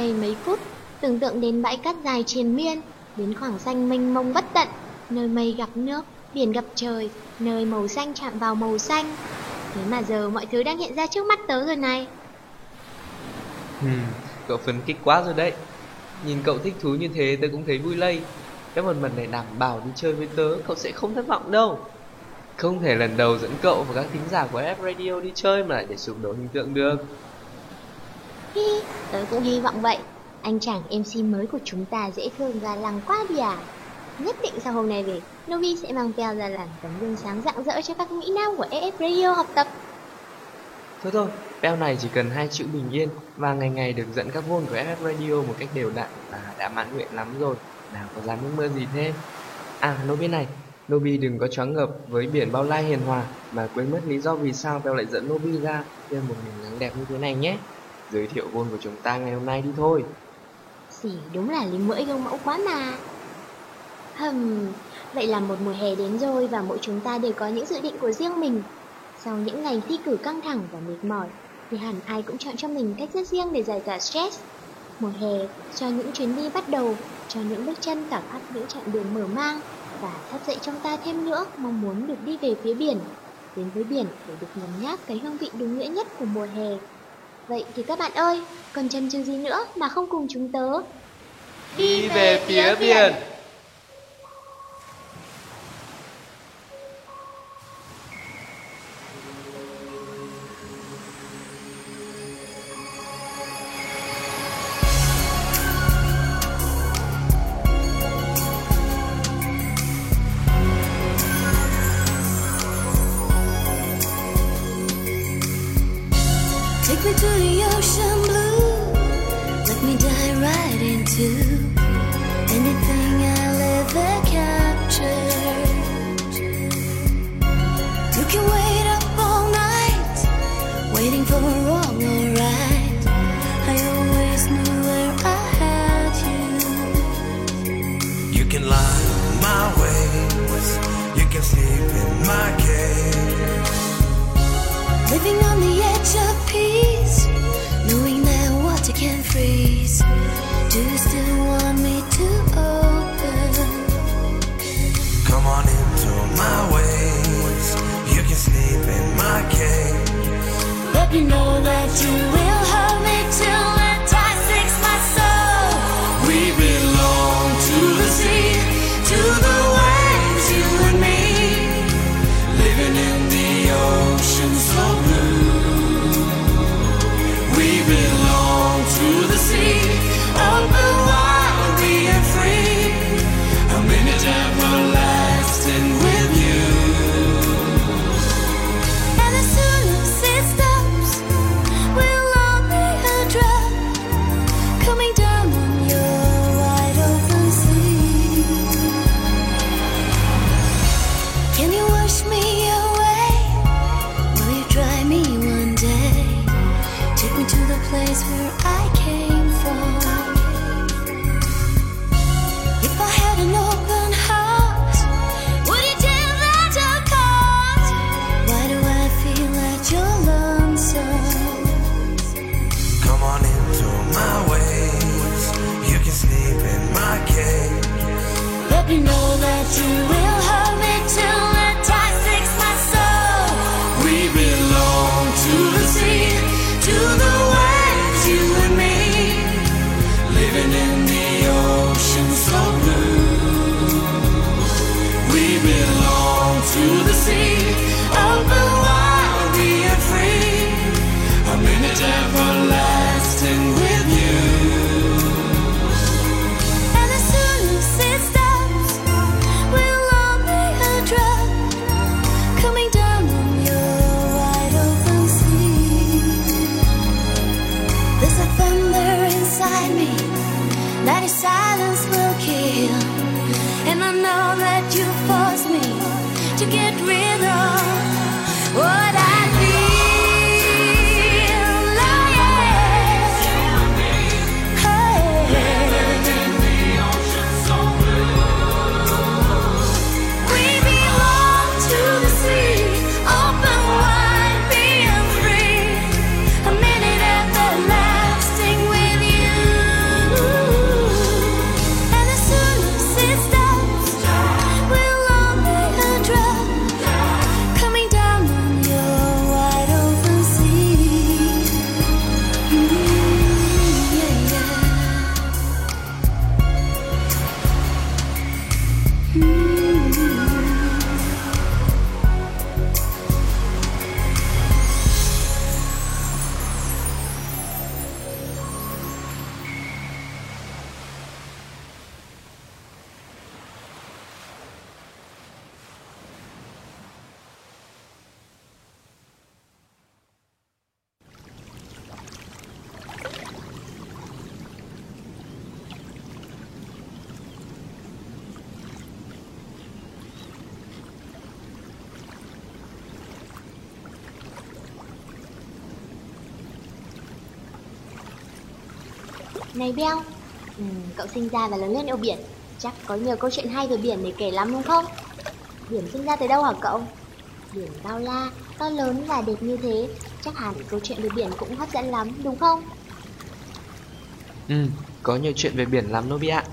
đây mấy phút, tưởng tượng đến bãi cát dài triền miên, đến khoảng xanh mênh mông bất tận, nơi mây gặp nước, biển gặp trời, nơi màu xanh chạm vào màu xanh. Thế mà giờ mọi thứ đang hiện ra trước mắt tớ rồi này. Hmm, cậu phấn kích quá rồi đấy Nhìn cậu thích thú như thế tớ cũng thấy vui lây Cái một mình này đảm bảo đi chơi với tớ Cậu sẽ không thất vọng đâu Không thể lần đầu dẫn cậu và các thính giả của F Radio đi chơi Mà lại để sụp đổ hình tượng được Hi, tớ cũng hy vọng vậy. Anh chàng MC mới của chúng ta dễ thương và lằng quá đi à. Nhất định sau hôm nay về, Novi sẽ mang Beo ra làm tấm gương sáng rạng rỡ cho các mỹ nam của EF Radio học tập. Thôi thôi, Beo này chỉ cần hai chữ bình yên Và ngày ngày được dẫn các vôn của FF Radio một cách đều đặn Là đã mãn nguyện lắm rồi Nào có dám ước mơ gì thêm À, Nobi này Nobi đừng có choáng ngợp với biển bao la hiền hòa Mà quên mất lý do vì sao Beo lại dẫn Nobi ra Trên một miền nắng đẹp như thế này nhé Giới thiệu vôn của chúng ta ngày hôm nay đi thôi Xỉ đúng là lý mũi gương mẫu quá mà. Hừm, vậy là một mùa hè đến rồi và mỗi chúng ta đều có những dự định của riêng mình. Sau những ngày thi cử căng thẳng và mệt mỏi, thì hẳn ai cũng chọn cho mình cách rất riêng để giải tỏa stress. Mùa hè cho những chuyến đi bắt đầu, cho những bước chân cảm khắc những chặng đường mở mang và thắp dậy trong ta thêm nữa mong muốn được đi về phía biển, đến với biển để được nhấm nháp cái hương vị đúng nghĩa nhất của mùa hè. Vậy thì các bạn ơi, còn chần chừ gì nữa mà không cùng chúng tớ? Đi về phía biển. Me to open? Come on into my ways. You can sleep in my cage. Let me know that you will hold me till Này Beo, ừ, cậu sinh ra và lớn lên ở biển, chắc có nhiều câu chuyện hay về biển để kể lắm đúng không? Biển sinh ra từ đâu hả cậu? Biển bao la, to lớn và đẹp như thế, chắc hẳn câu chuyện về biển cũng hấp dẫn lắm đúng không? Ừ, có nhiều chuyện về biển lắm Nobi ạ.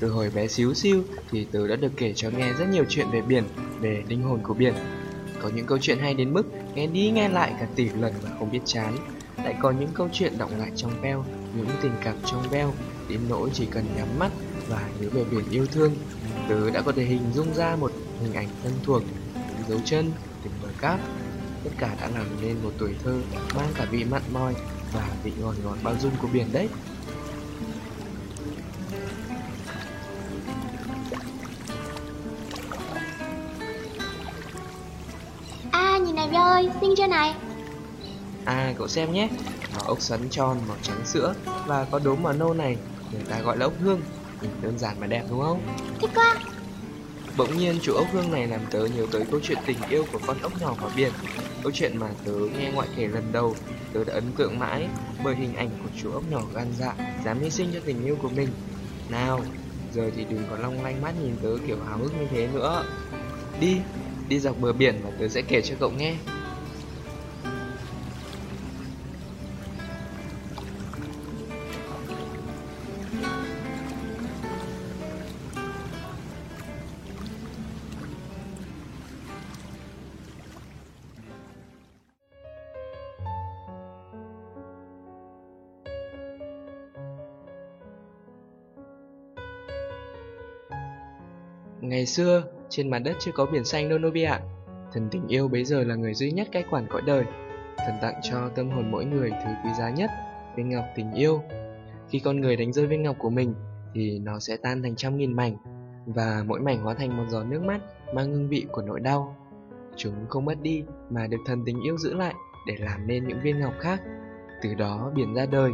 Từ hồi bé xíu xiu thì tớ đã được kể cho nghe rất nhiều chuyện về biển, về linh hồn của biển. Có những câu chuyện hay đến mức nghe đi nghe lại cả tỷ lần mà không biết chán. Lại có những câu chuyện động lại trong veo, những tình cảm trong veo, đến nỗi chỉ cần nhắm mắt và nhớ về biển yêu thương, tớ đã có thể hình dung ra một hình ảnh thân thuộc, những dấu chân, từng bờ cát. Tất cả đã làm nên một tuổi thơ mang cả vị mặn mòi và vị ngọt ngọt bao dung của biển đấy. À nhìn này Beo ơi, xinh chưa này? À cậu xem nhé, nó ốc xoắn tròn màu trắng sữa và có đốm màu nâu này, người ta gọi là ốc hương. Nhìn đơn giản mà đẹp đúng không? Thích quá! Bỗng nhiên chú ốc hương này làm tớ nhớ tới câu chuyện tình yêu của con ốc nhỏ vào biển. Câu chuyện mà tớ nghe ngoại kể lần đầu, tớ đã ấn tượng mãi bởi hình ảnh của chú ốc nhỏ gan dạ, dám hy sinh cho tình yêu của mình. Nào, giờ thì đừng có long lanh mắt nhìn tớ kiểu háo hức như thế nữa. Đi, đi dọc bờ biển và tớ sẽ kể cho cậu nghe. Ngày xưa, trên mặt đất chưa có biển xanh đâu Nobi ạ. Thần tình yêu bấy giờ là người duy nhất cai quản cõi đời. Thần tặng cho tâm hồn mỗi người thứ quý giá nhất, viên ngọc tình yêu. Khi con người đánh rơi viên ngọc của mình, thì nó sẽ tan thành trăm nghìn mảnh, và mỗi mảnh hóa thành một giọt nước mắt mang hương vị của nỗi đau. Chúng không mất đi mà được thần tình yêu giữ lại để làm nên những viên ngọc khác. Từ đó biển ra đời.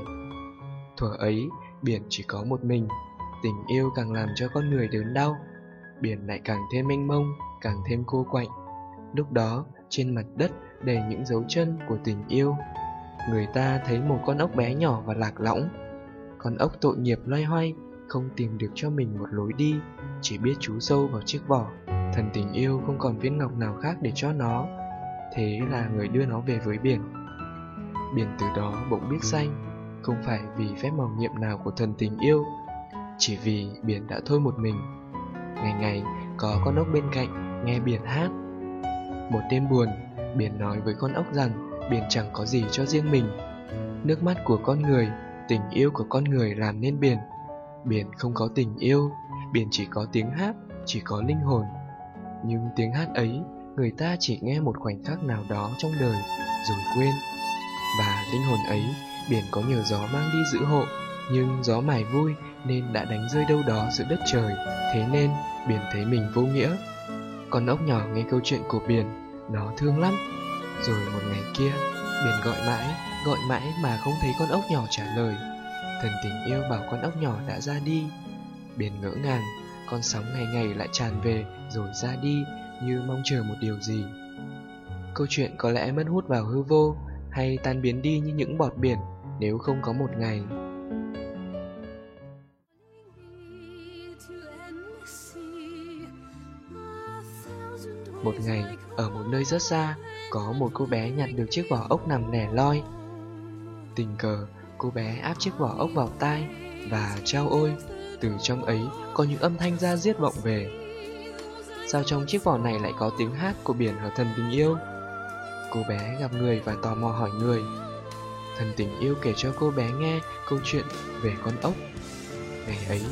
Thuở ấy, biển chỉ có một mình. Tình yêu càng làm cho con người đớn đau biển lại càng thêm mênh mông, càng thêm cô quạnh. Lúc đó, trên mặt đất đầy những dấu chân của tình yêu. Người ta thấy một con ốc bé nhỏ và lạc lõng. Con ốc tội nghiệp loay hoay, không tìm được cho mình một lối đi, chỉ biết trú sâu vào chiếc vỏ. Thần tình yêu không còn viên ngọc nào khác để cho nó. Thế là người đưa nó về với biển. Biển từ đó bỗng biết xanh, không phải vì phép màu nhiệm nào của thần tình yêu, chỉ vì biển đã thôi một mình Ngày ngày có con ốc bên cạnh, nghe biển hát. Một đêm buồn, Biển nói với con ốc rằng Biển chẳng có gì cho riêng mình. Nước mắt của con người, Tình yêu của con người làm nên biển. Biển không có tình yêu, Biển chỉ có tiếng hát, Chỉ có linh hồn. Nhưng tiếng hát ấy, Người ta chỉ nghe một khoảnh khắc nào đó trong đời, Rồi quên. Và linh hồn ấy, Biển có nhờ gió mang đi giữ hộ. Nhưng gió mải vui nên đã đánh rơi đâu đó giữa đất trời, Thế nên biển thấy mình vô nghĩa. Con ốc nhỏ nghe câu chuyện của biển, Nó thương lắm. Rồi một ngày kia, Biển gọi mãi Gọi mãi mà không thấy con ốc nhỏ trả lời. Thần tình yêu bảo con ốc nhỏ đã ra đi. Biển ngỡ ngàng, Con sóng ngày ngày lại tràn về Rồi ra đi Như mong chờ một điều gì. Câu chuyện có lẽ mất hút vào hư vô Hay tan biến đi như những bọt biển Nếu không có một ngày. Một ngày, ở một nơi rất xa, có một cô bé nhặt được chiếc vỏ ốc nằm lẻ loi. Tình cờ, cô bé áp chiếc vỏ ốc vào tai và trao ôi, từ trong ấy có những âm thanh ra giết vọng về. Sao trong chiếc vỏ này lại có tiếng hát của biển ở thần tình yêu? Cô bé gặp người và tò mò hỏi người. Thần tình yêu kể cho cô bé nghe câu chuyện về con ốc. Ngày ấy,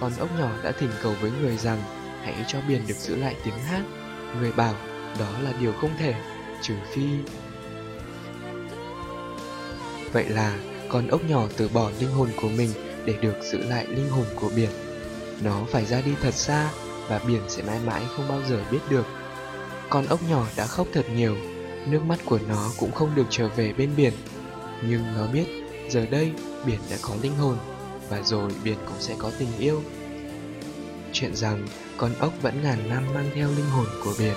con ốc nhỏ đã thỉnh cầu với người rằng hãy cho biển được giữ lại tiếng hát. Người bảo đó là điều không thể, trừ phi... Vậy là con ốc nhỏ từ bỏ linh hồn của mình để được giữ lại linh hồn của biển. Nó phải ra đi thật xa và biển sẽ mãi mãi không bao giờ biết được. Con ốc nhỏ đã khóc thật nhiều, nước mắt của nó cũng không được trở về bên biển. Nhưng nó biết giờ đây biển đã có linh hồn và rồi biển cũng sẽ có tình yêu. Chuyện rằng con ốc vẫn ngàn năm mang theo linh hồn của biển.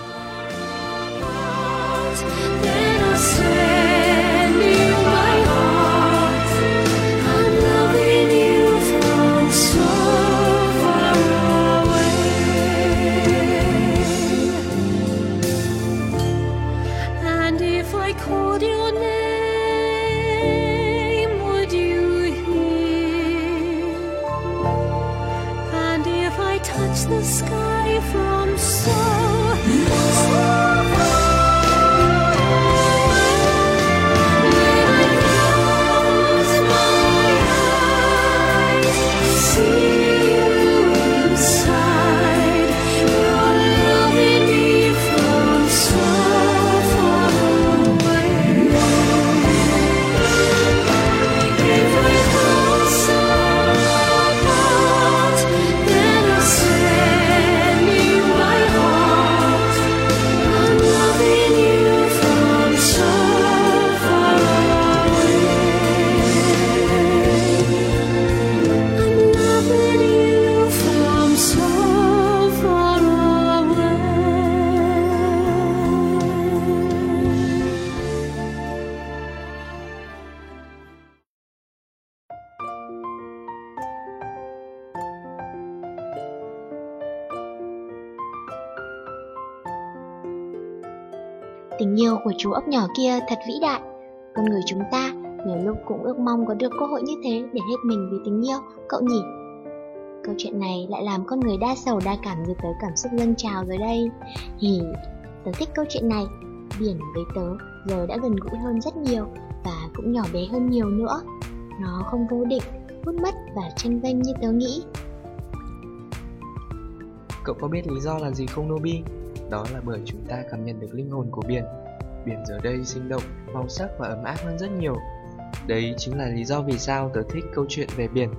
Yêu của chú ốc nhỏ kia thật vĩ đại. Con người chúng ta nhiều lúc cũng ước mong có được cơ hội như thế để hết mình vì tình yêu, cậu nhỉ? Câu chuyện này lại làm con người đa sầu đa cảm như tớ cảm xúc dâng trào rồi đây. Hì, tớ thích câu chuyện này. Biển với tớ giờ đã gần gũi hơn rất nhiều và cũng nhỏ bé hơn nhiều nữa. Nó không vô định, hút mất và tranh vênh như tớ nghĩ. Cậu có biết lý do là gì không Nobi? Đó là bởi chúng ta cảm nhận được linh hồn của biển. Biển giờ đây sinh động, màu sắc và ấm áp hơn rất nhiều. Đấy chính là lý do vì sao tớ thích câu chuyện về biển.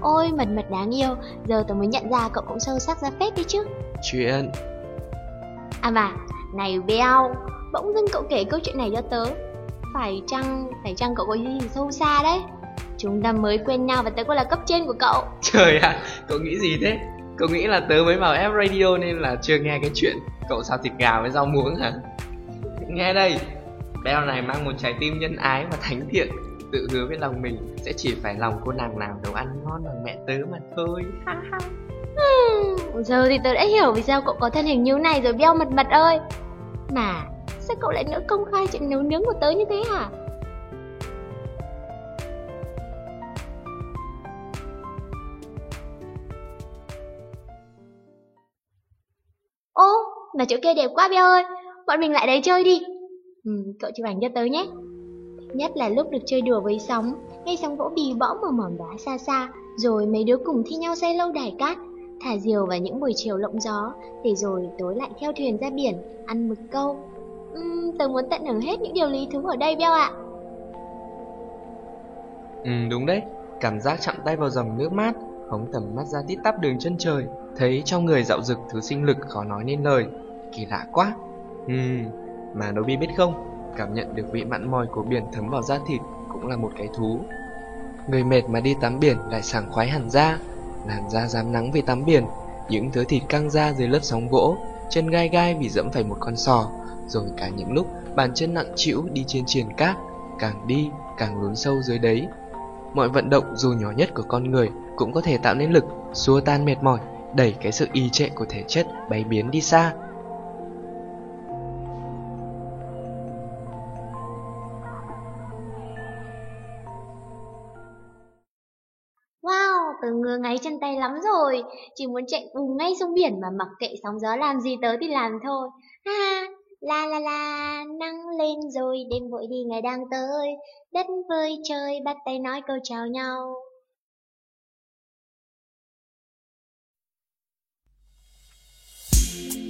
Ôi mật mật đáng yêu, giờ tớ mới nhận ra cậu cũng sâu sắc ra phết đấy chứ. Chuyện À mà, này Beo, bỗng dưng cậu kể câu chuyện này cho tớ. Phải chăng, phải chăng cậu có gì sâu xa đấy? Chúng ta mới quen nhau và tớ cũng là cấp trên của cậu. Trời ạ, cậu nghĩ gì thế? Cậu nghĩ là tớ mới vào F Radio nên là chưa nghe cái chuyện cậu xào thịt gà với rau muống hả? Nghe đây, Beo này mang một trái tim nhân ái và thánh thiện Tự hứa với lòng mình sẽ chỉ phải lòng cô nàng nào nấu ăn ngon bằng mẹ tớ mà thôi giờ thì tớ đã hiểu vì sao cậu có thân hình như này rồi Beo mật mật ơi. Mà, sao cậu lại nỡ công khai chuyện nấu nướng của tớ như thế hả? Ô, mà chỗ kia đẹp quá Beo ơi, bọn mình lại đấy chơi đi. Ừ, cậu chụp ảnh cho tớ nhé. Nhất là lúc được chơi đùa với sóng, nghe sóng vỗ bì bõm ở mỏm đá xa xa, rồi mấy đứa cùng thi nhau xây lâu đài cát, thả diều vào những buổi chiều lộng gió, để rồi tối lại theo thuyền ra biển, ăn mực câu. Ừm, tớ muốn tận hưởng hết những điều lý thú ở đây Beo ạ. Ừ đúng đấy, cảm giác chạm tay vào dòng nước mát Phóng tầm mắt ra tít tắp đường chân trời Thấy trong người dạo dực thứ sinh lực khó nói nên lời Kỳ lạ quá Ừm, mà Nobi biết không? Cảm nhận được vị mặn mòi của biển thấm vào da thịt Cũng là một cái thú. Người mệt mà đi tắm biển lại sảng khoái hẳn ra. Làn da dám nắng vì tắm biển. Những thứ thịt căng ra dưới lớp sóng vỗ Chân gai gai vì dẫm phải một con sò. Rồi cả những lúc bàn chân nặng trĩu đi trên triền cát Càng đi càng lún sâu dưới đấy. Mọi vận động dù nhỏ nhất của con người Cũng có thể tạo nên lực Xua tan mệt mỏi Đẩy cái sự y trệ của thể chất bay biến đi xa. Tớ ngứa ngáy chân tay lắm rồi. Chỉ muốn chạy bùng ngay xuống biển mà mặc kệ sóng gió làm gì tớ thì làm thôi. Ha ha, la la la, nắng lên rồi, đêm vội đi ngày đang tới. Đất vơi trời, bắt tay nói câu chào nhau. biển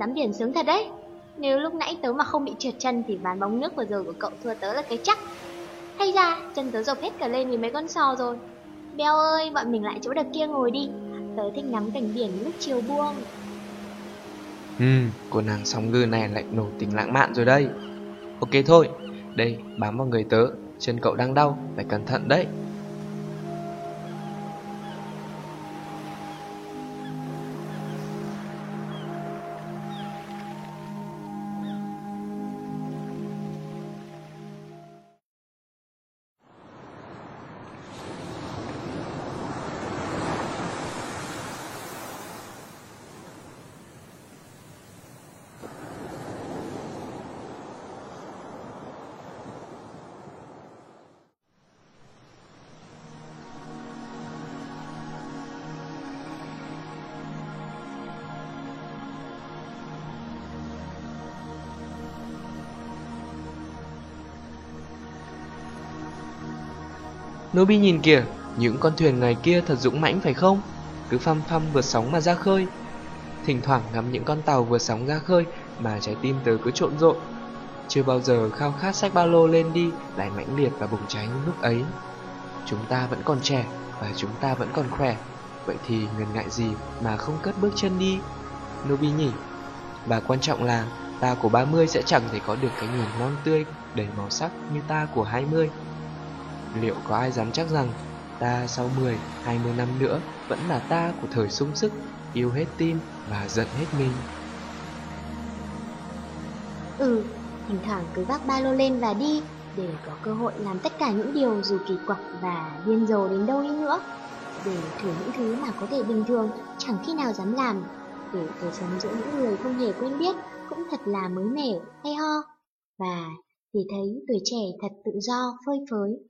Tắm biển sướng thật đấy. Nếu lúc nãy tớ mà không bị trượt chân thì ván bóng nước vừa rồi của cậu thua tớ là cái chắc. Hay ra, chân tớ dọc hết cả lên vì mấy con sò rồi. Beo ơi, bọn mình lại chỗ đợt kia ngồi đi. Tớ thích ngắm cảnh biển lúc chiều buông. Ừ, cô nàng sóng ngư này lại nổi tình lãng mạn rồi đây. Ok thôi, đây bám vào người tớ, chân cậu đang đau, phải cẩn thận đấy. Nobi nhìn kìa, những con thuyền ngày kia thật dũng mãnh phải không? Cứ phăm phăm vượt sóng mà ra khơi. Thỉnh thoảng ngắm những con tàu vượt sóng ra khơi mà trái tim tớ cứ trộn rộn. Chưa bao giờ khao khát sách ba lô lên đi lại mãnh liệt và bùng cháy như lúc ấy. Chúng ta vẫn còn trẻ và chúng ta vẫn còn khỏe. Vậy thì ngần ngại gì mà không cất bước chân đi? Nobi nhỉ? Và quan trọng là ta của 30 sẽ chẳng thể có được cái nhìn non tươi đầy màu sắc như ta của 20. Liệu có ai dám chắc rằng ta sau 10, 20 năm nữa vẫn là ta của thời sung sức, yêu hết tim và giận hết mình? Ừ, thỉnh thoảng cứ vác ba lô lên và đi để có cơ hội làm tất cả những điều dù kỳ quặc và điên rồ đến đâu đi nữa. Để thử những thứ mà có thể bình thường chẳng khi nào dám làm. Để thể sống giữa những người không hề quen biết cũng thật là mới mẻ, hay ho. Và để thấy tuổi trẻ thật tự do, phơi phới.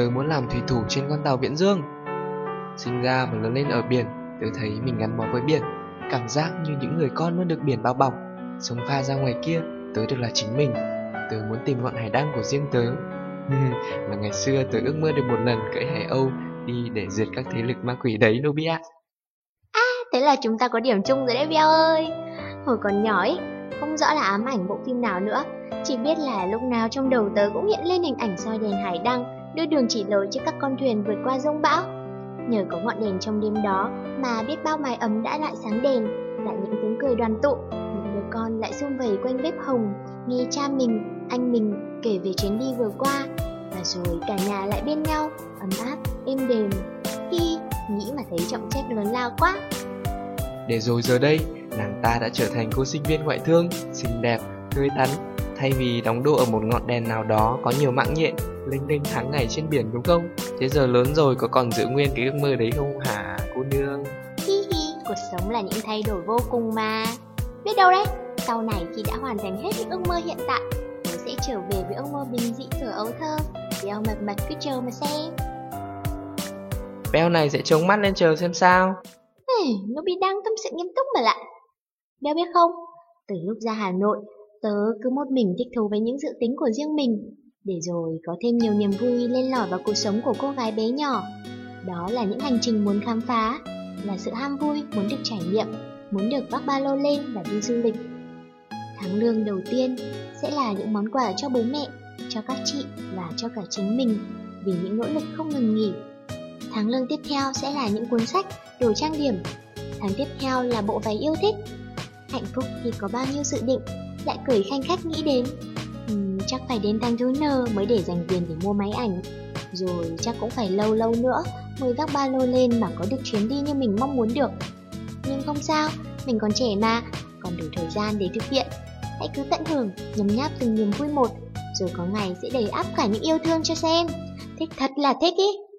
Tớ muốn làm thủy thủ trên con tàu Viễn Dương. Sinh ra và lớn lên ở biển, tớ thấy mình gắn bó với biển. Cảm giác như những người con luôn được biển bao bọc. Sống pha ra ngoài kia, tớ được là chính mình. Tớ muốn tìm ngọn hải đăng của riêng tớ. Và ngày xưa tớ ước mơ được một lần cưỡi hải âu đi để diệt các thế lực ma quỷ đấy Nobi ạ. À, thế là chúng ta có điểm chung rồi đấy Beo ơi. Hồi còn nhỏ ấy, không rõ là ám ảnh bộ phim nào nữa. Chỉ biết là lúc nào trong đầu tớ cũng hiện lên hình ảnh soi đèn hải đăng, đưa đường chỉ lối cho các con thuyền vượt qua rông bão. Nhờ có ngọn đèn trong đêm đó mà biết bao mái ấm đã lại sáng đèn, lại những tiếng cười đoàn tụ, những đứa con lại xung vầy quanh bếp hồng, nghe cha mình, anh mình kể về chuyến đi vừa qua. Và rồi cả nhà lại bên nhau, ấm áp, êm đềm. Hi, nghĩ mà thấy trọng trách lớn lao quá. Để rồi giờ đây, nàng ta đã trở thành cô sinh viên ngoại thương, xinh đẹp, tươi tắn. Thay vì đóng đô ở một ngọn đèn nào đó có nhiều mạng nhện, lênh đênh tháng ngày trên biển đúng không? Thế giờ lớn rồi có còn giữ nguyên cái ước mơ đấy không hả cô nương? Hi hi, cuộc sống là những thay đổi vô cùng mà. Biết đâu đấy, sau này khi đã hoàn thành hết những ước mơ hiện tại, tớ sẽ trở về với ước mơ bình dị thuở ấu thơ. Đeo mật mật cứ chờ mà xem. Beo này sẽ chống mắt lên chờ xem sao. Hey, Nobi đang tâm sự nghiêm túc mà lại. Đeo biết không, từ lúc ra Hà Nội, tớ cứ một mình thích thú với những dự tính của riêng mình, để rồi có thêm nhiều niềm vui lên lỏi vào cuộc sống của cô gái bé nhỏ. Đó là những hành trình muốn khám phá, là sự ham vui muốn được trải nghiệm, muốn được vác ba lô lên và đi du lịch. Tháng lương đầu tiên sẽ là những món quà cho bố mẹ, cho các chị và cho cả chính mình vì những nỗ lực không ngừng nghỉ. Tháng lương tiếp theo sẽ là những cuốn sách, đồ trang điểm. Tháng tiếp theo là bộ váy yêu thích. Hạnh phúc thì có bao nhiêu dự định, lại cười khanh khách nghĩ đến. Ừ, chắc phải đến tháng thứ N mới để dành tiền để mua máy ảnh. Rồi chắc cũng phải lâu lâu nữa mới vác ba lô lên mà có được chuyến đi như mình mong muốn được. Nhưng không sao, mình còn trẻ mà, còn đủ thời gian để thực hiện. Hãy cứ tận hưởng, nhấm nháp từng niềm vui một, rồi có ngày sẽ đầy áp cả những yêu thương cho xem. Thích thật là thích ý.「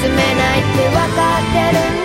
進めないって分かってる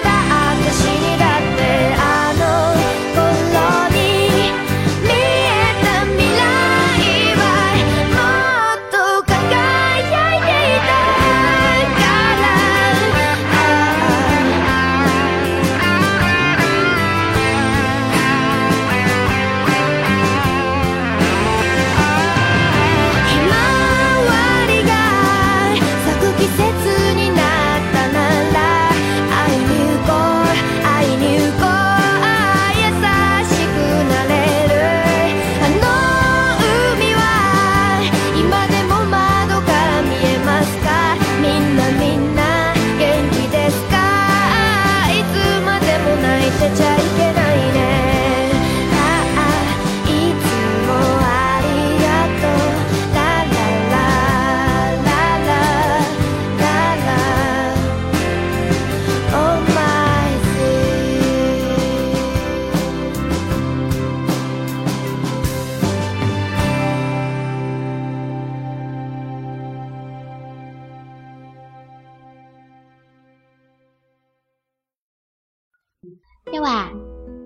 Theo à,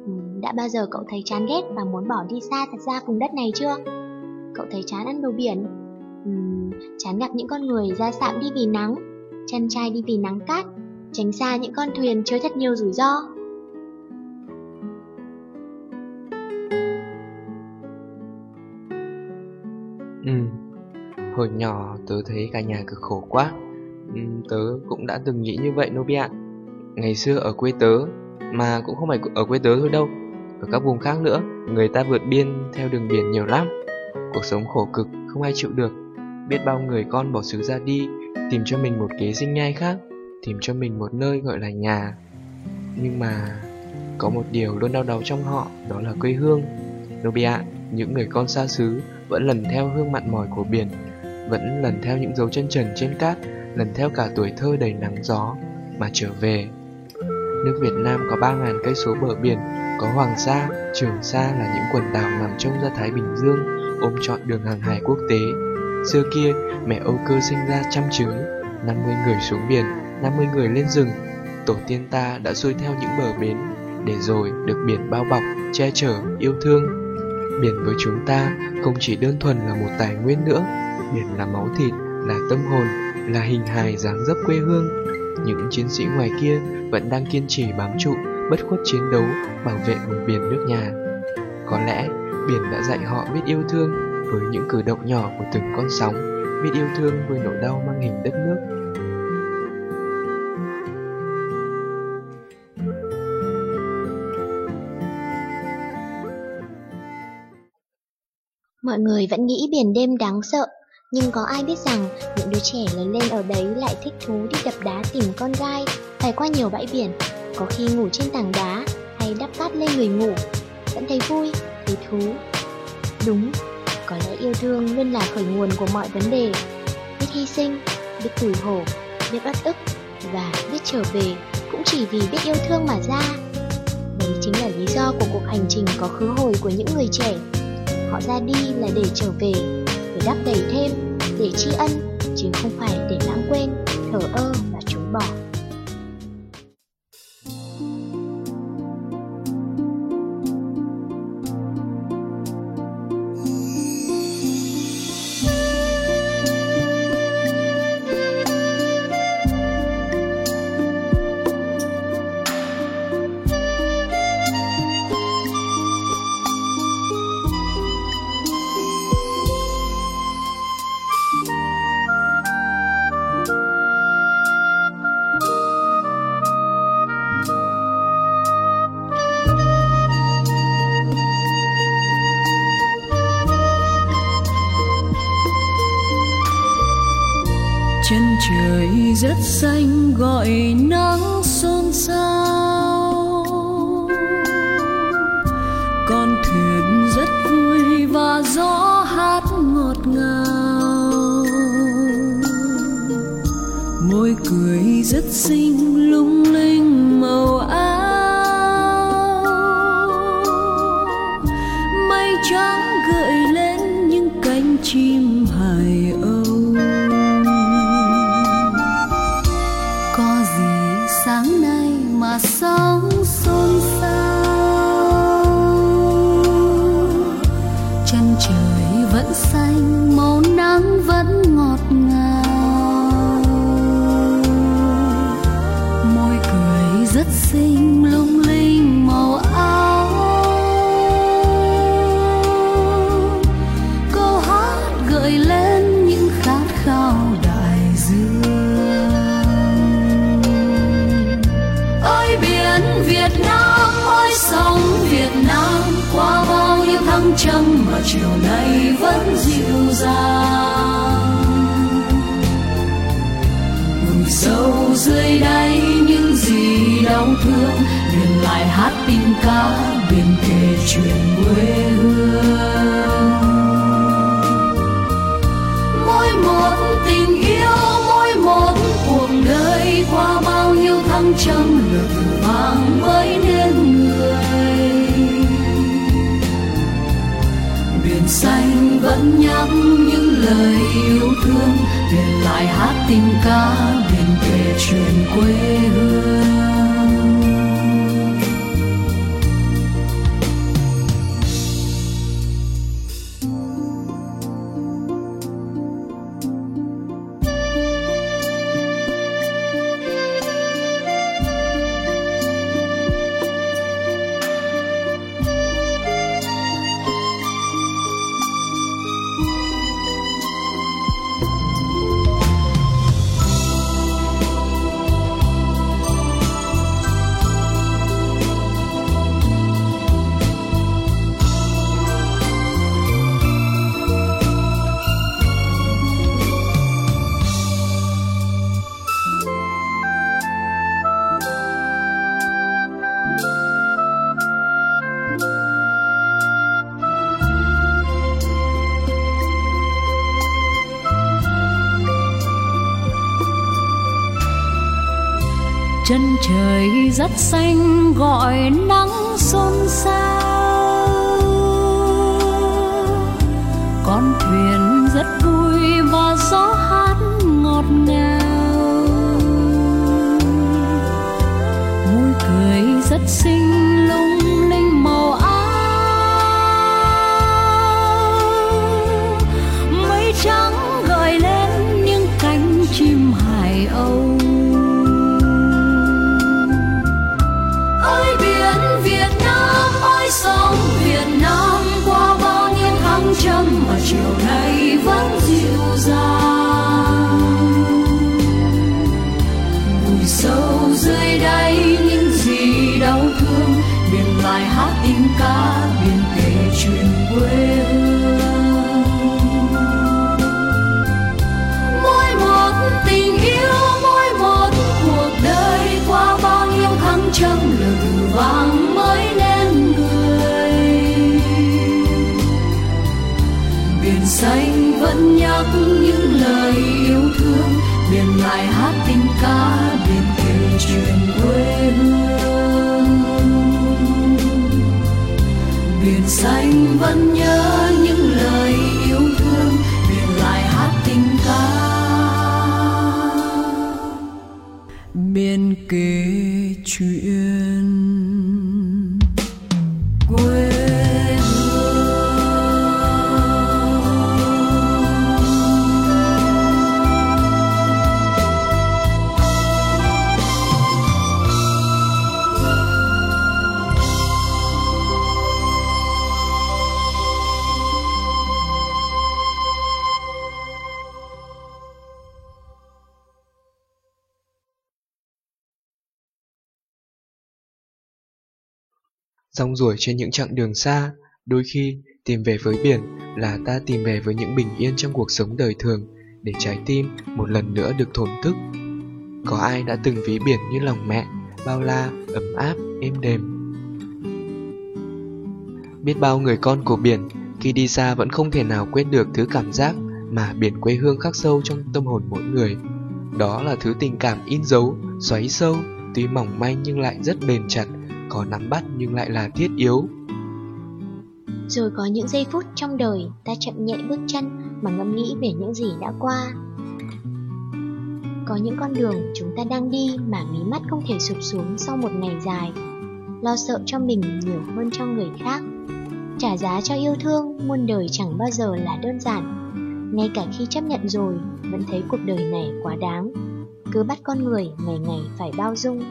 ừ, đã bao giờ cậu thấy chán ghét và muốn bỏ đi xa thật ra vùng đất này chưa? Cậu thấy chán ăn đồ biển, uhm, chán gặp những con người ra sạm đi vì nắng, chân trai đi vì nắng cát, tránh xa những con thuyền chứa thật nhiều rủi ro. Ừ, hồi nhỏ tớ thấy cả nhà cực khổ quá. Ừ, tớ cũng đã từng nghĩ như vậy Nobia. Ngày xưa ở quê tớ, mà cũng không phải ở quê tớ thôi đâu, ở các vùng khác nữa, người ta vượt biên theo đường biển nhiều lắm. Cuộc sống khổ cực, không ai chịu được. Biết bao người con bỏ xứ ra đi, tìm cho mình một kế sinh nhai khác, tìm cho mình một nơi gọi là nhà. Nhưng mà có một điều luôn đau đầu trong họ, đó là quê hương. Nobia, những người con xa xứ vẫn lần theo hương mặn mỏi của biển, vẫn lần theo những dấu chân trần trên cát, lần theo cả tuổi thơ đầy nắng gió mà trở về. Nước Việt Nam có 3.000 cây số bờ biển, có Hoàng Sa, Trường Sa là những quần đảo nằm trong ra Thái Bình Dương, ôm trọn đường hàng hải quốc tế. Xưa kia, mẹ Âu Cơ sinh ra trăm trứng, 50 người xuống biển, 50 người lên rừng. Tổ tiên ta đã xuôi theo những bờ bến, để rồi được biển bao bọc, che chở, yêu thương. Biển với chúng ta không chỉ đơn thuần là một tài nguyên nữa, biển là máu thịt, là tâm hồn, là hình hài dáng dấp quê hương. Những chiến sĩ ngoài kia vẫn đang kiên trì bám trụ, bất khuất chiến đấu, bảo vệ vùng biển nước nhà. Có lẽ biển đã dạy họ biết yêu thương với những cử động nhỏ của từng con sóng, biết yêu thương với nỗi đau mang hình đất nước. Mọi người vẫn nghĩ biển đêm đáng sợ, nhưng có ai biết rằng những đứa trẻ lớn lên ở đấy lại thích thú đi đập đá tìm con gai, phải qua nhiều bãi biển, có khi ngủ trên tảng đá hay đắp cát lên người ngủ, vẫn thấy vui, thấy thú. Đúng, có lẽ yêu thương luôn là khởi nguồn của mọi vấn đề. Biết hy sinh, biết tủi hổ, biết bất ức và biết trở về cũng chỉ vì biết yêu thương mà ra. Đấy chính là lý do của cuộc hành trình có khứ hồi của những người trẻ. Họ ra đi là để trở về, đắp đầy thêm, để tri ân, chứ không phải để lãng quên, thờ ơ. Chân trời rất xanh gọi nắng xôn xao. Con thuyền rất vui và gió vẫn những lời yêu thương, để lại hát tình ca biển kể chuyện quê hương. Rong ruổi trên những chặng đường xa, đôi khi tìm về với biển là ta tìm về với những bình yên trong cuộc sống đời thường để trái tim một lần nữa được thổn thức. Có ai đã từng ví biển như lòng mẹ, bao la, ấm áp, êm đềm. Biết bao người con của biển khi đi xa vẫn không thể nào quên được thứ cảm giác mà biển quê hương khắc sâu trong tâm hồn mỗi người. Đó là thứ tình cảm in dấu, xoáy sâu, tuy mỏng manh nhưng lại rất bền chặt, có nắm bắt nhưng lại là thiết yếu. Rồi có những giây phút trong đời ta chậm nhẹ bước chân mà ngẫm nghĩ về những gì đã qua. Có những con đường chúng ta đang đi mà mí mắt không thể sụp xuống sau một ngày dài. Lo sợ cho mình nhiều hơn cho người khác. Trả giá cho yêu thương muôn đời chẳng bao giờ là đơn giản. Ngay cả khi chấp nhận rồi, vẫn thấy cuộc đời này quá đáng. Cứ bắt con người ngày ngày phải bao dung.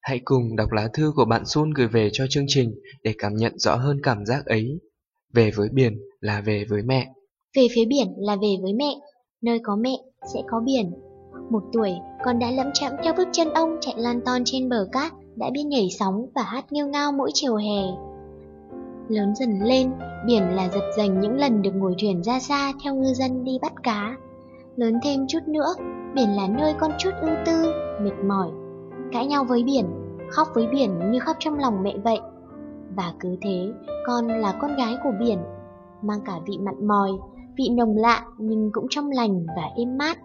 Hãy cùng đọc lá thư của bạn Sun gửi về cho chương trình để cảm nhận rõ hơn cảm giác ấy. Về với biển là về với mẹ. Về phía biển là về với mẹ, nơi có mẹ sẽ có biển. Một tuổi, con đã lẫm chậm theo bước chân ông chạy lan ton trên bờ cát, đã biết nhảy sóng và hát nghêu ngao mỗi chiều hè. Lớn dần lên, biển là giật dành những lần được ngồi thuyền ra xa theo ngư dân đi bắt cá. Lớn thêm chút nữa, biển là nơi con chút ưu tư, mệt mỏi, cãi nhau với biển, khóc với biển như khóc trong lòng mẹ vậy. Và cứ thế, con là con gái của biển, mang cả vị mặn mòi, vị nồng lạ nhưng cũng trong lành và êm mát.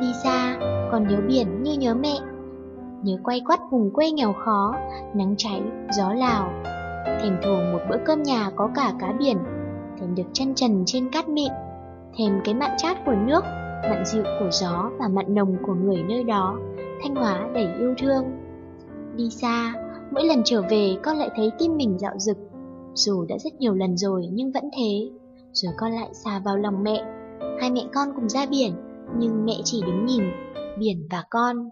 Đi xa, con nhớ biển như nhớ mẹ, nhớ quay quắt vùng quê nghèo khó, nắng cháy, gió lào. Thèm thuồng một bữa cơm nhà có cả cá biển, thèm được chân trần trên cát mịn, thèm cái mặn chát của nước, mặn dịu của gió và mặn nồng của người nơi đó, thanh hóa đầy yêu thương. Đi xa, mỗi lần trở về con lại thấy tim mình dạo dực. Dù đã rất nhiều lần rồi nhưng vẫn thế. Rồi con lại xà vào lòng mẹ. Hai mẹ con cùng ra biển, nhưng mẹ chỉ đứng nhìn, biển và con.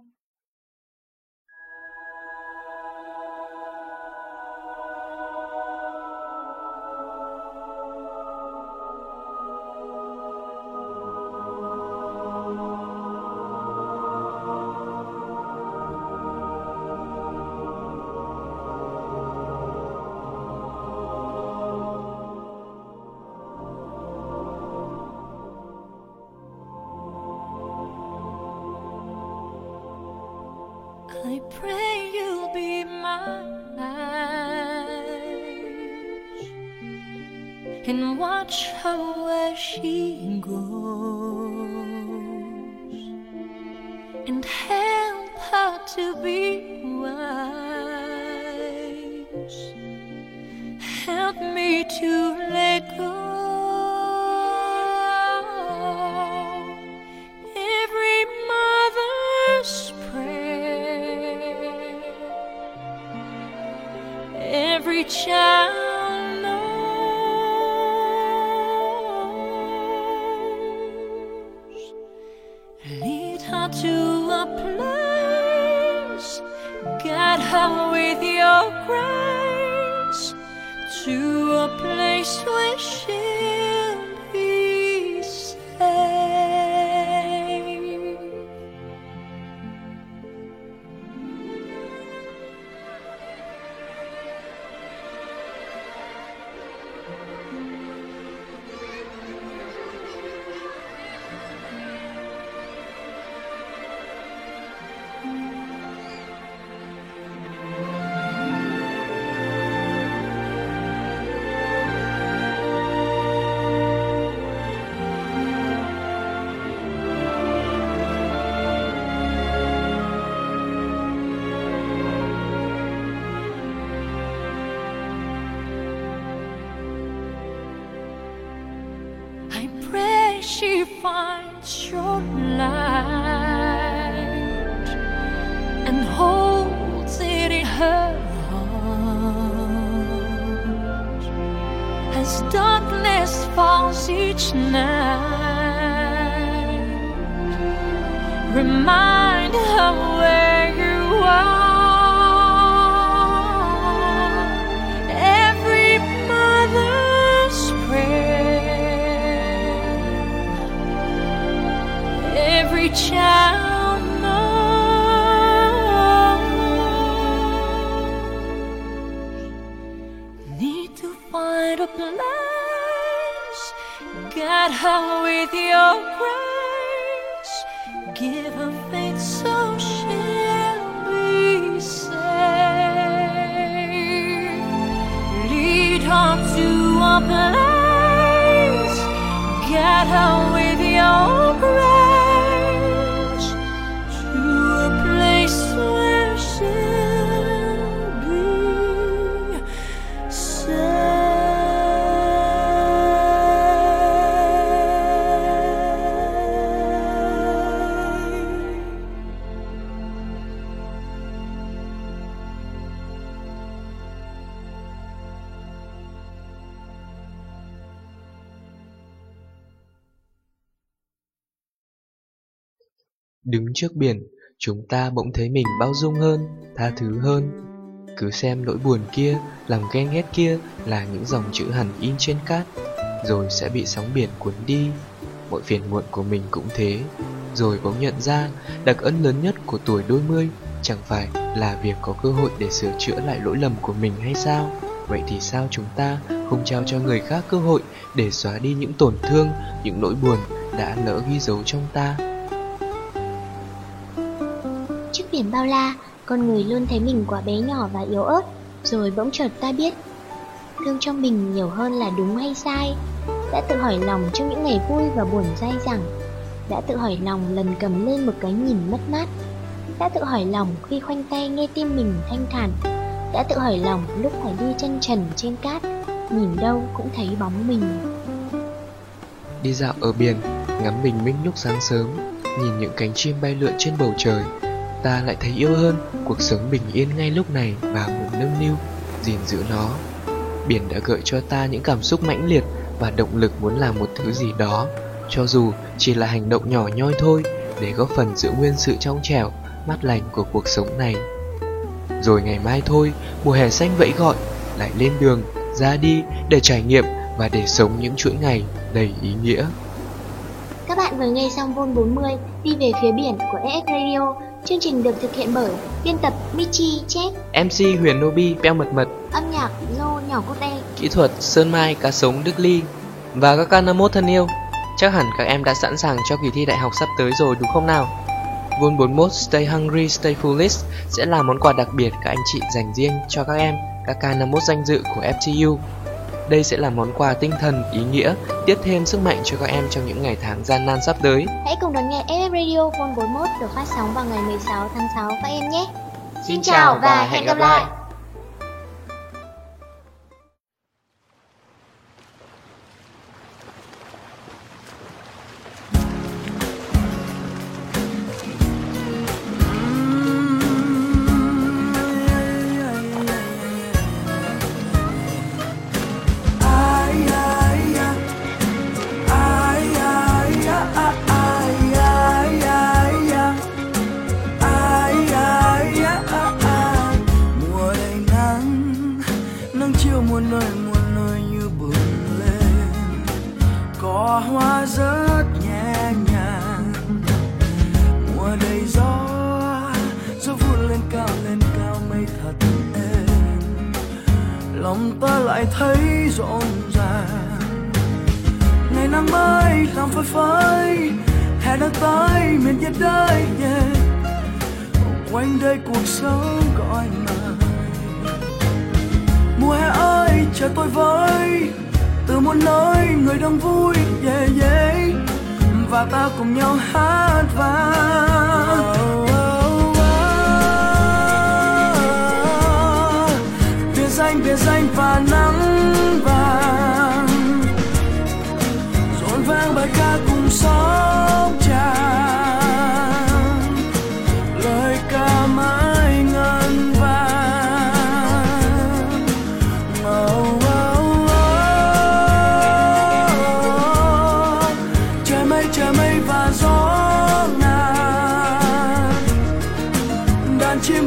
reach out. Trước biển, chúng ta bỗng thấy mình bao dung hơn, tha thứ hơn. Cứ xem nỗi buồn kia, lòng ghen ghét kia là những dòng chữ hằn in trên cát, rồi sẽ bị sóng biển cuốn đi. mọi phiền muộn của mình cũng thế, rồi bỗng nhận ra đặc ân lớn nhất của tuổi đôi mươi chẳng phải là việc có cơ hội để sửa chữa lại lỗi lầm của mình hay sao? Vậy thì sao chúng ta không trao cho người khác cơ hội để xóa đi những tổn thương, những nỗi buồn đã lỡ ghi dấu trong ta? Trước biển bao la, con người luôn thấy mình quá bé nhỏ và yếu ớt, rồi bỗng chợt ta biết. Thương trong mình nhiều hơn là đúng hay sai. Đã tự hỏi lòng trong những ngày vui và buồn dai dẳng. Đã tự hỏi lòng lần cầm lên một cái nhìn mất mát. Đã tự hỏi lòng khi khoanh tay nghe tim mình thanh thản. Đã tự hỏi lòng lúc phải đi chân trần trên cát, nhìn đâu cũng thấy bóng mình. Đi dạo ở biển, ngắm bình minh lúc sáng sớm, nhìn những cánh chim bay lượn trên bầu trời, ta lại thấy yêu hơn cuộc sống bình yên ngay lúc này và muốn nâng niu, gìn giữ nó. Biển đã gợi cho ta những cảm xúc mãnh liệt và động lực muốn làm một thứ gì đó, cho dù chỉ là hành động nhỏ nhoi thôi để góp phần giữ nguyên sự trong trẻo, mát lành của cuộc sống này. Rồi ngày mai thôi, mùa hè xanh vẫy gọi, lại lên đường, ra đi để trải nghiệm và để sống những chuỗi ngày đầy ý nghĩa. Các bạn vừa nghe xong Vol 40 đi về phía biển của ES Radio. Chương trình được thực hiện bởi biên tập Michi Check, MC Huyền Nobi Peo Mật Mật, âm nhạc Lô Nhỏ Cốt Đen. kỹ thuật Sơn Mai Cá Sống Đức Ly và các Canamot thân yêu. Chắc hẳn các em đã sẵn sàng cho kỳ thi đại học sắp tới rồi đúng không nào? Vol 41 Stay Hungry Stay Foolish sẽ là món quà đặc biệt các anh chị dành riêng cho các em, các Canamot danh dự của FTU. Đây sẽ là món quà tinh thần, ý nghĩa, tiếp thêm sức mạnh cho các em trong những ngày tháng gian nan sắp tới. Hãy cùng đón nghe FF Radio Vol 41 được phát sóng vào ngày 16 tháng 6 các em nhé. Xin chào và hẹn gặp lại.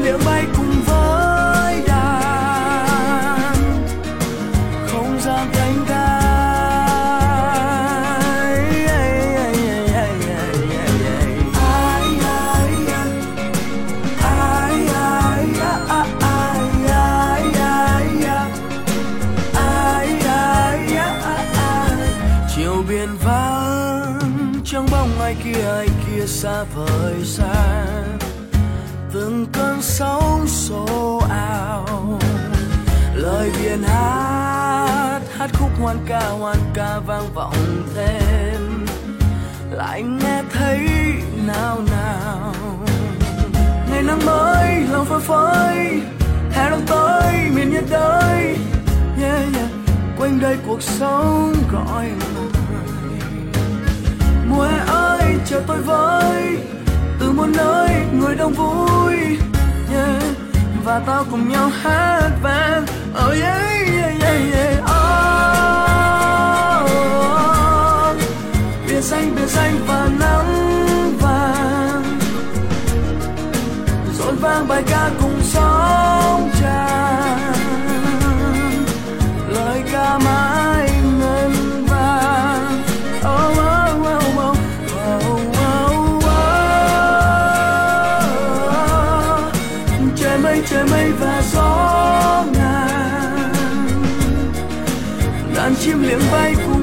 cinema e cultura. Vang vọng thêm. Lại nghe thấy nào nào ngày nắng mới lòng phơi phới. Hè đông tới miền nhiệt đới. Yeah, yeah. quanh đây cuộc sống gọi mời mùa hè ơi chờ tôi với. Từ một nơi người đông vui. Yeah. và tao cùng nhau hát vang. Oh yeah yeah yeah yeah. Xanh danh biệt danh và nắng vàng rộn vang bài ca cùng sóng tràn lời ca mãi ngân vang oh, oh, oh, oh. Oh, oh, oh. oh. trời mây trời mây và gió ngàn đàn chim liệng bay cùng